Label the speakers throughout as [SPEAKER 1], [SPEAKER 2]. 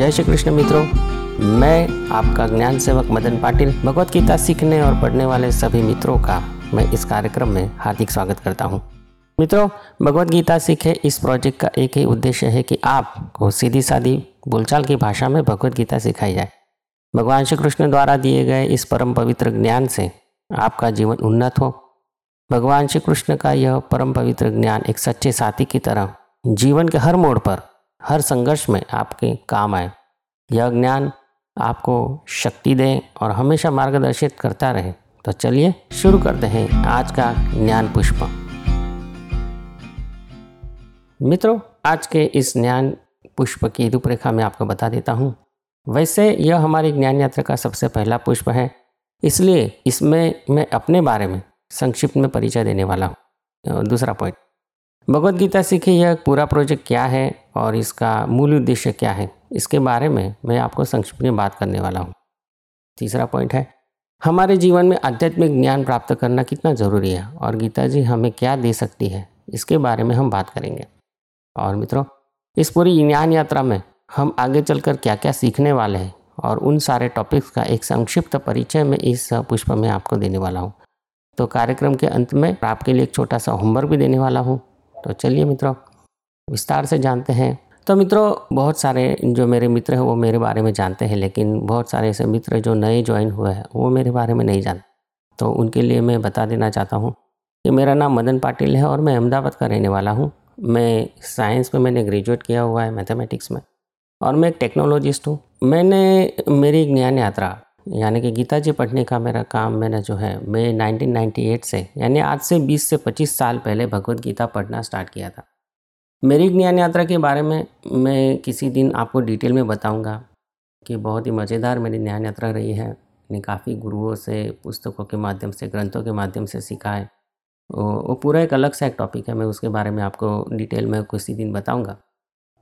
[SPEAKER 1] जय श्री कृष्ण मित्रों, मैं आपका ज्ञान सेवक मदन पाटिल, भगवत गीता सीखने और पढ़ने वाले सभी मित्रों का मैं इस कार्यक्रम में हार्दिक स्वागत करता हूँ। मित्रों, भगवत गीता सीखे इस प्रोजेक्ट का एक ही उद्देश्य है कि आपको सीधी सादी बोलचाल की भाषा में भगवत गीता सिखाई जाए भगवान श्री कृष्ण द्वारा दिए गए इस परम पवित्र ज्ञान से आपका जीवन उन्नत हो भगवान श्री कृष्ण का यह परम पवित्र ज्ञान एक सच्चे साथी की तरह जीवन के हर मोड़ पर हर संघर्ष में आपके काम आए। यह ज्ञान आपको शक्ति दे और हमेशा मार्गदर्शित करता रहे। तो चलिए शुरू करते हैं आज का ज्ञान पुष्प। मित्रों, आज के इस ज्ञान पुष्प की रूपरेखा मैं आपको बता देता हूँ। वैसे यह हमारी ज्ञान यात्रा का सबसे पहला पुष्प है। इसलिए इसमें मैं अपने बारे में संक्षिप्त में परिचय देने वाला हूँ। दूसरा पॉइंट भगवत गीता सीखी यह पूरा प्रोजेक्ट क्या है और इसका मूल उद्देश्य क्या है, इसके बारे में मैं आपको संक्षिप्त में बात करने वाला हूँ। तीसरा पॉइंट है, हमारे जीवन में आध्यात्मिक ज्ञान प्राप्त करना कितना ज़रूरी है और गीता जी हमें क्या दे सकती है, इसके बारे में हम बात करेंगे। और मित्रों, इस पूरी ज्ञान यात्रा में हम आगे चलकर क्या क्या सीखने वाले हैं और उन सारे टॉपिक्स का एक संक्षिप्त परिचय में इस पुष्प में आपको देने वाला हूँ। तो कार्यक्रम के अंत में आपके लिए एक छोटा सा होमवर्क भी देने वाला हूँ। तो चलिए मित्रों, विस्तार से जानते हैं। तो मित्रों, बहुत सारे जो मेरे मित्र हैं, वो मेरे बारे में जानते हैं, लेकिन बहुत सारे ऐसे मित्र जो नए ज्वाइन हुए हैं, वो मेरे बारे में नहीं जानते। तो उनके लिए मैं बता देना चाहता हूँ कि मेरा नाम मदन पाटिल है और मैं अहमदाबाद का रहने वाला हूँ। मैं साइंस में मैंने ग्रेजुएट किया हुआ है मैथमेटिक्स में और मैं एक टेक्नोलॉजिस्ट हूँ। मैंने, मेरी ज्ञान यात्रा यानी कि गीता जी पढ़ने का मेरा काम मैंने जो है, मैं 1998 से, यानी आज से 20 से 25 साल पहले भगवत गीता पढ़ना स्टार्ट किया था। मेरी ज्ञान यात्रा के बारे में मैं किसी दिन आपको डिटेल में बताऊँगा कि बहुत ही मज़ेदार मेरी ज्ञान यात्रा रही है। मैंने काफ़ी गुरुओं से, पुस्तकों के माध्यम से, ग्रंथों के माध्यम से सीखा है। वो पूरा एक अलग सा एक टॉपिक है, मैं उसके बारे में आपको डिटेल में किसी दिन बताऊँगा।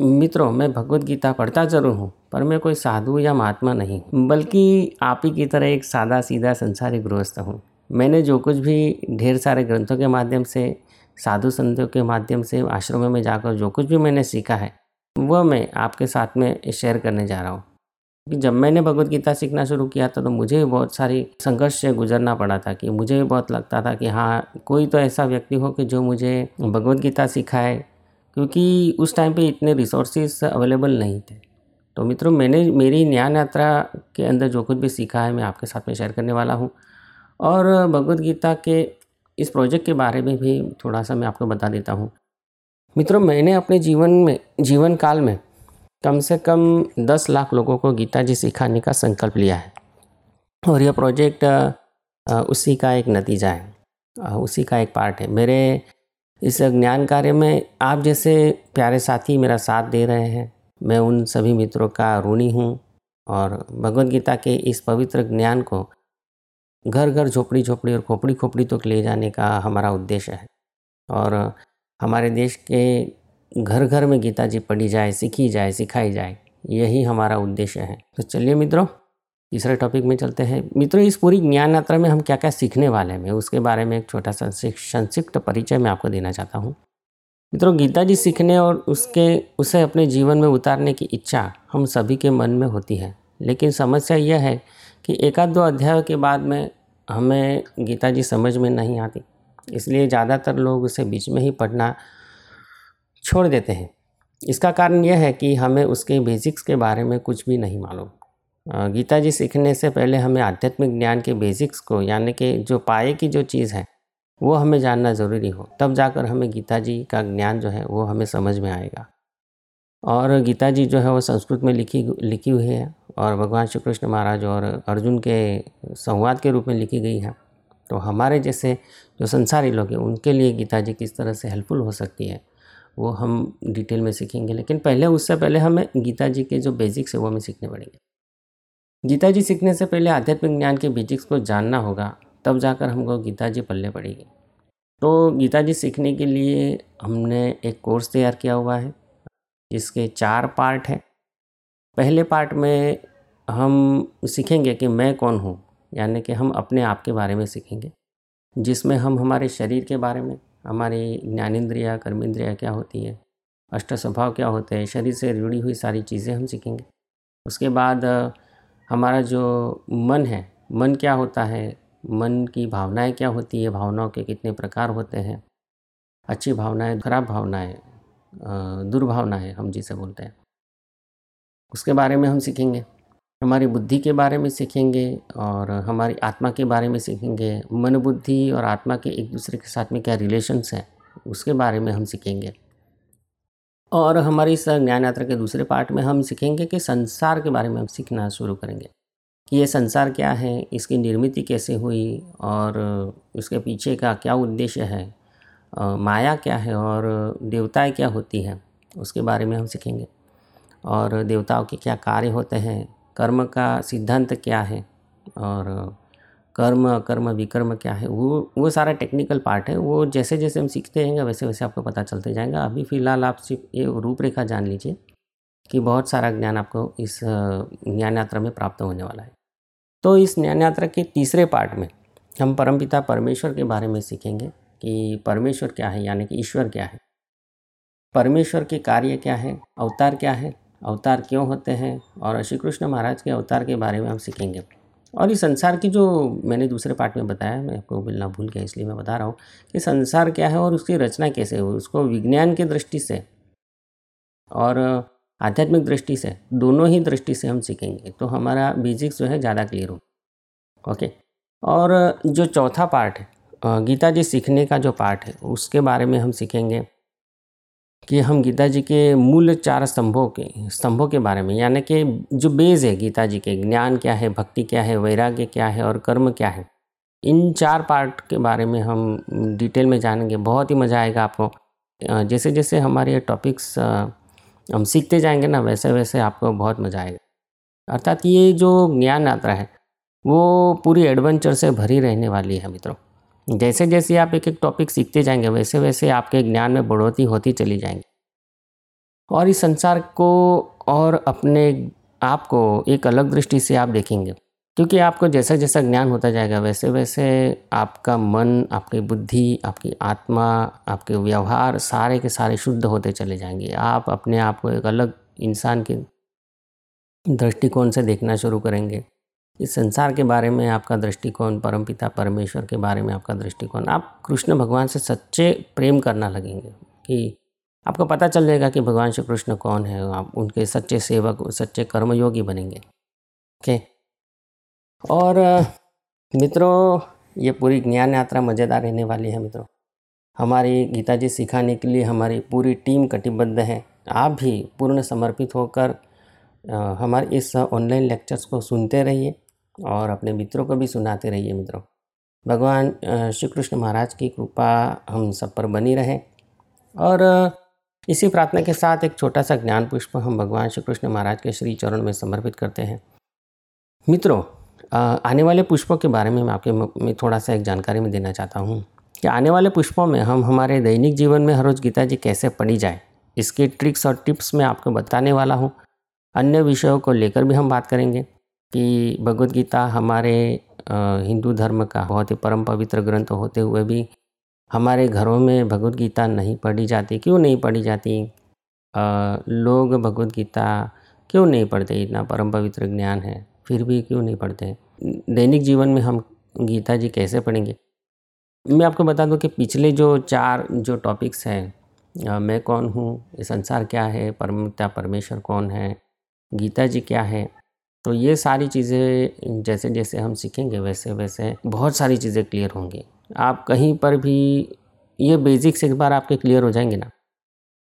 [SPEAKER 1] मित्रों, मैं भगवत गीता पढ़ता ज़रूर हूँ। पर मैं कोई साधु या महात्मा नहीं, बल्कि आप ही की तरह एक सादा सीधा संसारी गृहस्थ हूँ। मैंने जो कुछ भी ढेर सारे ग्रंथों के माध्यम से, साधु संतों के माध्यम से, आश्रमों में जाकर जो कुछ भी मैंने सीखा है, वह मैं आपके साथ में शेयर करने जा रहा हूँ। जब मैंने भगवत गीता सीखना शुरू किया था तो मुझे बहुत सारी संघर्ष से गुजरना पड़ा था कि मुझे भी बहुत लगता था कि हाँ कोई तो ऐसा व्यक्ति हो कि जो मुझे भगवत गीता सिखाए, क्योंकि उस टाइम पे इतने रिसोर्सेज अवेलेबल नहीं थे। तो मित्रों, मैंने मेरी ज्ञान यात्रा के अंदर जो कुछ भी सीखा है, मैं आपके साथ में शेयर करने वाला हूँ। और भगवत गीता के इस प्रोजेक्ट के बारे में भी थोड़ा सा मैं आपको बता देता हूँ। मित्रों, मैंने अपने जीवन में, जीवन काल में कम से कम दस लाख लोगों को गीता जी सिखाने का संकल्प लिया है। और यह प्रोजेक्ट उसी का एक नतीजा है उसी का एक पार्ट है। मेरे इस ज्ञान कार्य में आप जैसे प्यारे साथी मेरा साथ दे रहे हैं मैं उन सभी मित्रों का ऋणी हूँ और भगवत गीता के इस पवित्र ज्ञान को घर घर झोपड़ी झोपड़ी और खोपड़ी खोपड़ी तक ले जाने का हमारा उद्देश्य है। और हमारे देश के घर घर में गीता जी पढ़ी जाए, सीखी जाए, सिखाई जाए, यही हमारा उद्देश्य है। तो चलिए मित्रों, तीसरे टॉपिक में चलते हैं। मित्रों, इस पूरी ज्ञान यात्रा में हम क्या क्या सीखने वाले हैं? उसके बारे में एक छोटा सा संक्षिप्त परिचय मैं आपको देना चाहता हूँ। मित्रों, गीता जी सीखने और उसके, उसे अपने जीवन में उतारने की इच्छा हम सभी के मन में होती है। लेकिन समस्या यह है कि एकाध दो अध्यायों के बाद में हमें गीता जी समझ में नहीं आती। इसलिए ज़्यादातर लोग उसे बीच में ही पढ़ना छोड़ देते हैं। इसका कारण यह है कि हमें उसके बेसिक्स के बारे में कुछ भी नहीं मालूम। गीता जी सीखने से पहले हमें आध्यात्मिक ज्ञान के बेसिक्स को, यानी कि जो पाए की जो चीज़ है वो हमें जानना ज़रूरी हो। तब जाकर हमें गीता जी का ज्ञान जो है, वो हमें समझ में आएगा। और गीता जी जो है, वो संस्कृत में लिखी लिखी हुई है और भगवान श्री कृष्ण महाराज और अर्जुन के संवाद के रूप में लिखी गई है। तो हमारे जैसे जो संसारी लोग हैं, उनके लिए गीता जी किस तरह से हेल्पफुल हो सकती है, वो हम डिटेल में सीखेंगे। लेकिन पहले, उससे पहले हमें गीता जी के जो बेसिक्स है, वो हमें सीखने पड़ेंगे। गीता जी सीखने से पहले आध्यात्मिक ज्ञान के बेसिक्स को जानना होगा। तब जाकर हमको गीता जी पल्ले पड़ेगी। तो गीता जी सीखने के लिए हमने एक कोर्स तैयार किया हुआ है, जिसके चार पार्ट हैं। पहले पार्ट में हम सीखेंगे कि मैं कौन हूँ, यानी कि हम अपने आप के बारे में सीखेंगे, जिसमें हम हमारे शरीर के बारे में, हमारी ज्ञानेन्द्रिया, कर्मेंद्रिया क्या होती है, अष्ट स्वभाव क्या होते हैं, शरीर से जुड़ी हुई सारी चीज़ें हम सीखेंगे। उसके बाद हमारा जो मन है, मन क्या होता है मन की भावनाएँ क्या होती है? भावनाओं के कितने प्रकार होते हैं? अच्छी भावनाएँ, खराब भावनाएँ दुर्भावनाएँ, हम जिसे बोलते हैं। उसके बारे में हम सीखेंगे। हमारी बुद्धि के बारे में सीखेंगे और हमारी आत्मा के बारे में सीखेंगे। मन बुद्धि और आत्मा के एक दूसरे के साथ में क्या रिलेशंस हैं? उसके बारे में हम सीखेंगे। और हमारी इस ज्ञान यात्रा के दूसरे पार्ट में हम सीखेंगे कि संसार के बारे में हम सीखना शुरू करेंगे। कि ये संसार क्या है, इसकी निर्मित कैसे हुई और उसके पीछे का क्या उद्देश्य है माया क्या है और देवताएँ क्या होती हैं, उसके बारे में हम सीखेंगे। और देवताओं के क्या कार्य होते हैं, कर्म का सिद्धांत क्या है और कर्म कर्म विकर्म क्या है, वो वो सारा टेक्निकल पार्ट है, वो जैसे जैसे हम सीखते रहेंगे वैसे वैसे आपको पता चलते जाएगा। अभी फ़िलहाल आप सिर्फ़ ये रूपरेखा जान लीजिए कि बहुत सारा ज्ञान आपको इस ज्ञान यात्रा में प्राप्त होने वाला है। तो इस ज्ञान यात्रा के तीसरे पार्ट में हम परमपिता परमेश्वर के बारे में सीखेंगे कि परमेश्वर क्या है, यानी कि ईश्वर क्या है। परमेश्वर के कार्य क्या है, अवतार क्या है, अवतार क्यों होते हैं और श्री कृष्ण महाराज के अवतार के बारे में हम सीखेंगे। और इस संसार की जो मैंने दूसरे पार्ट में बताया, मैं आपको बोलना भूल गया, इसलिए मैं बता रहा हूँ कि संसार क्या है और उसकी रचना कैसे हुई, उसको विज्ञान की दृष्टि से। और आध्यात्मिक दृष्टि से, दोनों ही दृष्टि से हम सीखेंगे। तो हमारा बेसिक्स जो है ज़्यादा क्लियर हो ओके और जो चौथा पार्ट है गीता जी सीखने का जो पार्ट है, उसके बारे में हम सीखेंगे कि हम गीता जी के मूल चार स्तंभों के स्तंभों के बारे में, यानी कि जो बेज है गीता जी के, ज्ञान क्या है, भक्ति क्या है, वैराग्य क्या है और कर्म क्या है, इन चार पार्ट के बारे में हम डिटेल में जानेंगे। बहुत ही मज़ा आएगा आपको। जैसे जैसे हमारे टॉपिक्स हम सीखते जाएँगे ना वैसे वैसे आपको बहुत मज़ा आएगा। अर्थात ये जो ज्ञान यात्रा है, वो पूरी एडवेंचर से भरी रहने वाली है मित्रों। जैसे जैसे आप एक एक टॉपिक सीखते जाएँगे वैसे वैसे आपके ज्ञान में बढ़ोतरी होती चली जाएँगी। और इस संसार को और अपने आप को एक अलग दृष्टि से आप देखेंगे। क्योंकि आपको जैसा जैसा ज्ञान होता जाएगा, वैसे वैसे आपका मन, आपकी बुद्धि, आपकी आत्मा, आपके व्यवहार सारे के सारे शुद्ध होते चले जाएँगे। आप अपने आप को एक अलग इंसान के दृष्टिकोण से देखना शुरू करेंगे। इस संसार के बारे में आपका दृष्टिकोण, परमपिता, परमेश्वर के बारे में आपका दृष्टिकोण, आप कृष्ण भगवान से सच्चे प्रेम करना लगेंगे कि आपको पता चल जाएगा कि भगवान श्री कृष्ण कौन है। आप उनके सच्चे सेवक, सच्चे कर्मयोगी बनेंगे। ओके? और मित्रों, ये पूरी ज्ञान यात्रा मज़ेदार रहने वाली है मित्रों। हमारी गीता जी सिखाने के लिए हमारी पूरी टीम कटिबद्ध है। आप भी पूर्ण समर्पित होकर हमारे इस ऑनलाइन लेक्चर्स को सुनते रहिए और अपने मित्रों को भी सुनाते रहिए मित्रों। भगवान श्री कृष्ण महाराज की कृपा हम सब पर बनी रहे। और इसी प्रार्थना के साथ एक छोटा सा ज्ञान पुष्प हम भगवान श्री कृष्ण महाराज के श्री चरण में समर्पित करते हैं। मित्रों आने वाले पुष्पों के बारे में मैं आपके में थोड़ा सा एक जानकारी में देना चाहता हूँ कि आने वाले पुष्पों में हम हमारे दैनिक जीवन में हर रोज़ गीता जी कैसे पढ़ी जाए इसके ट्रिक्स और टिप्स मैं आपको बताने वाला हूँ। अन्य विषयों को लेकर भी हम बात करेंगे कि भगवत गीता हमारे हिंदू धर्म का बहुत ही परम पवित्र ग्रंथ होते हुए भी हमारे घरों में भगवत गीता नहीं पढ़ी जाती क्यों नहीं पढ़ी जाती? आ, लोग भगवत गीता क्यों नहीं पढ़ते? इतना परम पवित्र ज्ञान है। फिर भी क्यों नहीं पढ़ते हैं? दैनिक जीवन में हम गीता जी कैसे पढ़ेंगे? मैं आपको बता दूँ कि पिछले जो चार जो टॉपिक्स हैं मैं कौन हूँ संसार क्या है परमता परमेश्वर कौन है, गीता जी क्या है तो ये सारी चीज़ें जैसे जैसे हम सीखेंगे वैसे वैसे बहुत सारी चीज़ें क्लियर होंगी। आप कहीं पर भी, ये बेसिक्स एक बार आपके क्लियर हो जाएँगे ना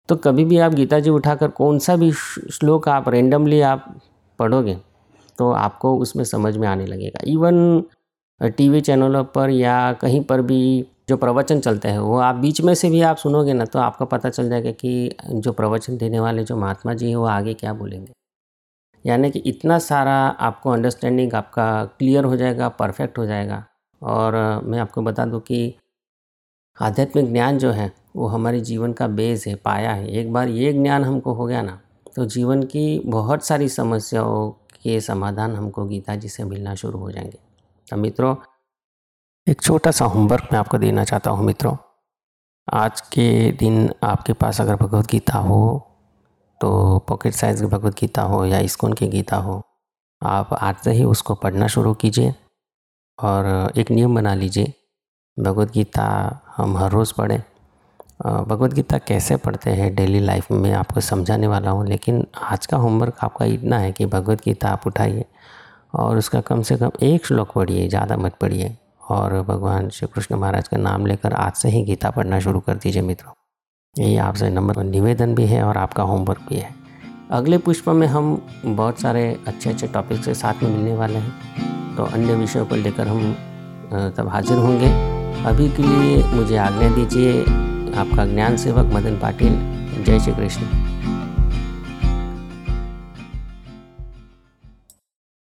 [SPEAKER 1] तो कभी भी आप गीता जी उठाकर कौन सा भी श्लोक आप रेंडमली आप पढ़ोगे तो आपको उसमें समझ में आने लगेगा। इवन टीवी चैनलों पर या कहीं पर भी जो प्रवचन चलते हैं, वो आप बीच में से भी आप सुनोगे ना तो आपको पता चल जाएगा कि जो प्रवचन देने वाले, जो महात्मा जी हैं, वो आगे क्या बोलेंगे। यानी कि इतना सारा आपको अंडरस्टैंडिंग आपका क्लियर हो जाएगा परफेक्ट हो जाएगा। और मैं आपको बता दूँ कि आध्यात्मिक ज्ञान जो है, वो हमारे जीवन का बेस है, पाया है। एक बार ये ज्ञान हमको हो गया ना तो जीवन की बहुत सारी समस्याओं के समाधान हमको गीता जी से मिलना शुरू हो जाएँगे। तो मित्रों, एक छोटा सा होमवर्क मैं आपको देना चाहता हूँ मित्रों। आज के दिन आपके पास अगर भगवत गीता हो तो पॉकेट साइज़ की भगवत गीता हो या इस्कॉन की गीता हो, आप आज से ही उसको पढ़ना शुरू कीजिए और एक नियम बना लीजिए। भगवत गीता हम हर रोज़ पढ़ें। भगवत गीता कैसे पढ़ते हैं डेली लाइफ में आपको समझाने वाला हूँ, लेकिन आज का होमवर्क आपका इतना है कि भगवत गीता आप उठाइए और उसका कम से कम एक श्लोक पढ़िए, ज़्यादा मत पढ़िए और भगवान श्री कृष्ण महाराज का नाम लेकर आज से ही गीता पढ़ना शुरू कर दीजिए मित्रों। यही आपसे नंबर निवेदन भी है और आपका होमवर्क भी है। अगले पुष्प में हम बहुत सारे अच्छे अच्छे टॉपिक के साथ में मिलने वाले हैं तो अन्य विषयों को लेकर हम तब हाजिर होंगे। अभी के लिए मुझे आज्ञा दीजिए आपका ज्ञान सेवक मदन पाटिल। जय श्री कृष्ण।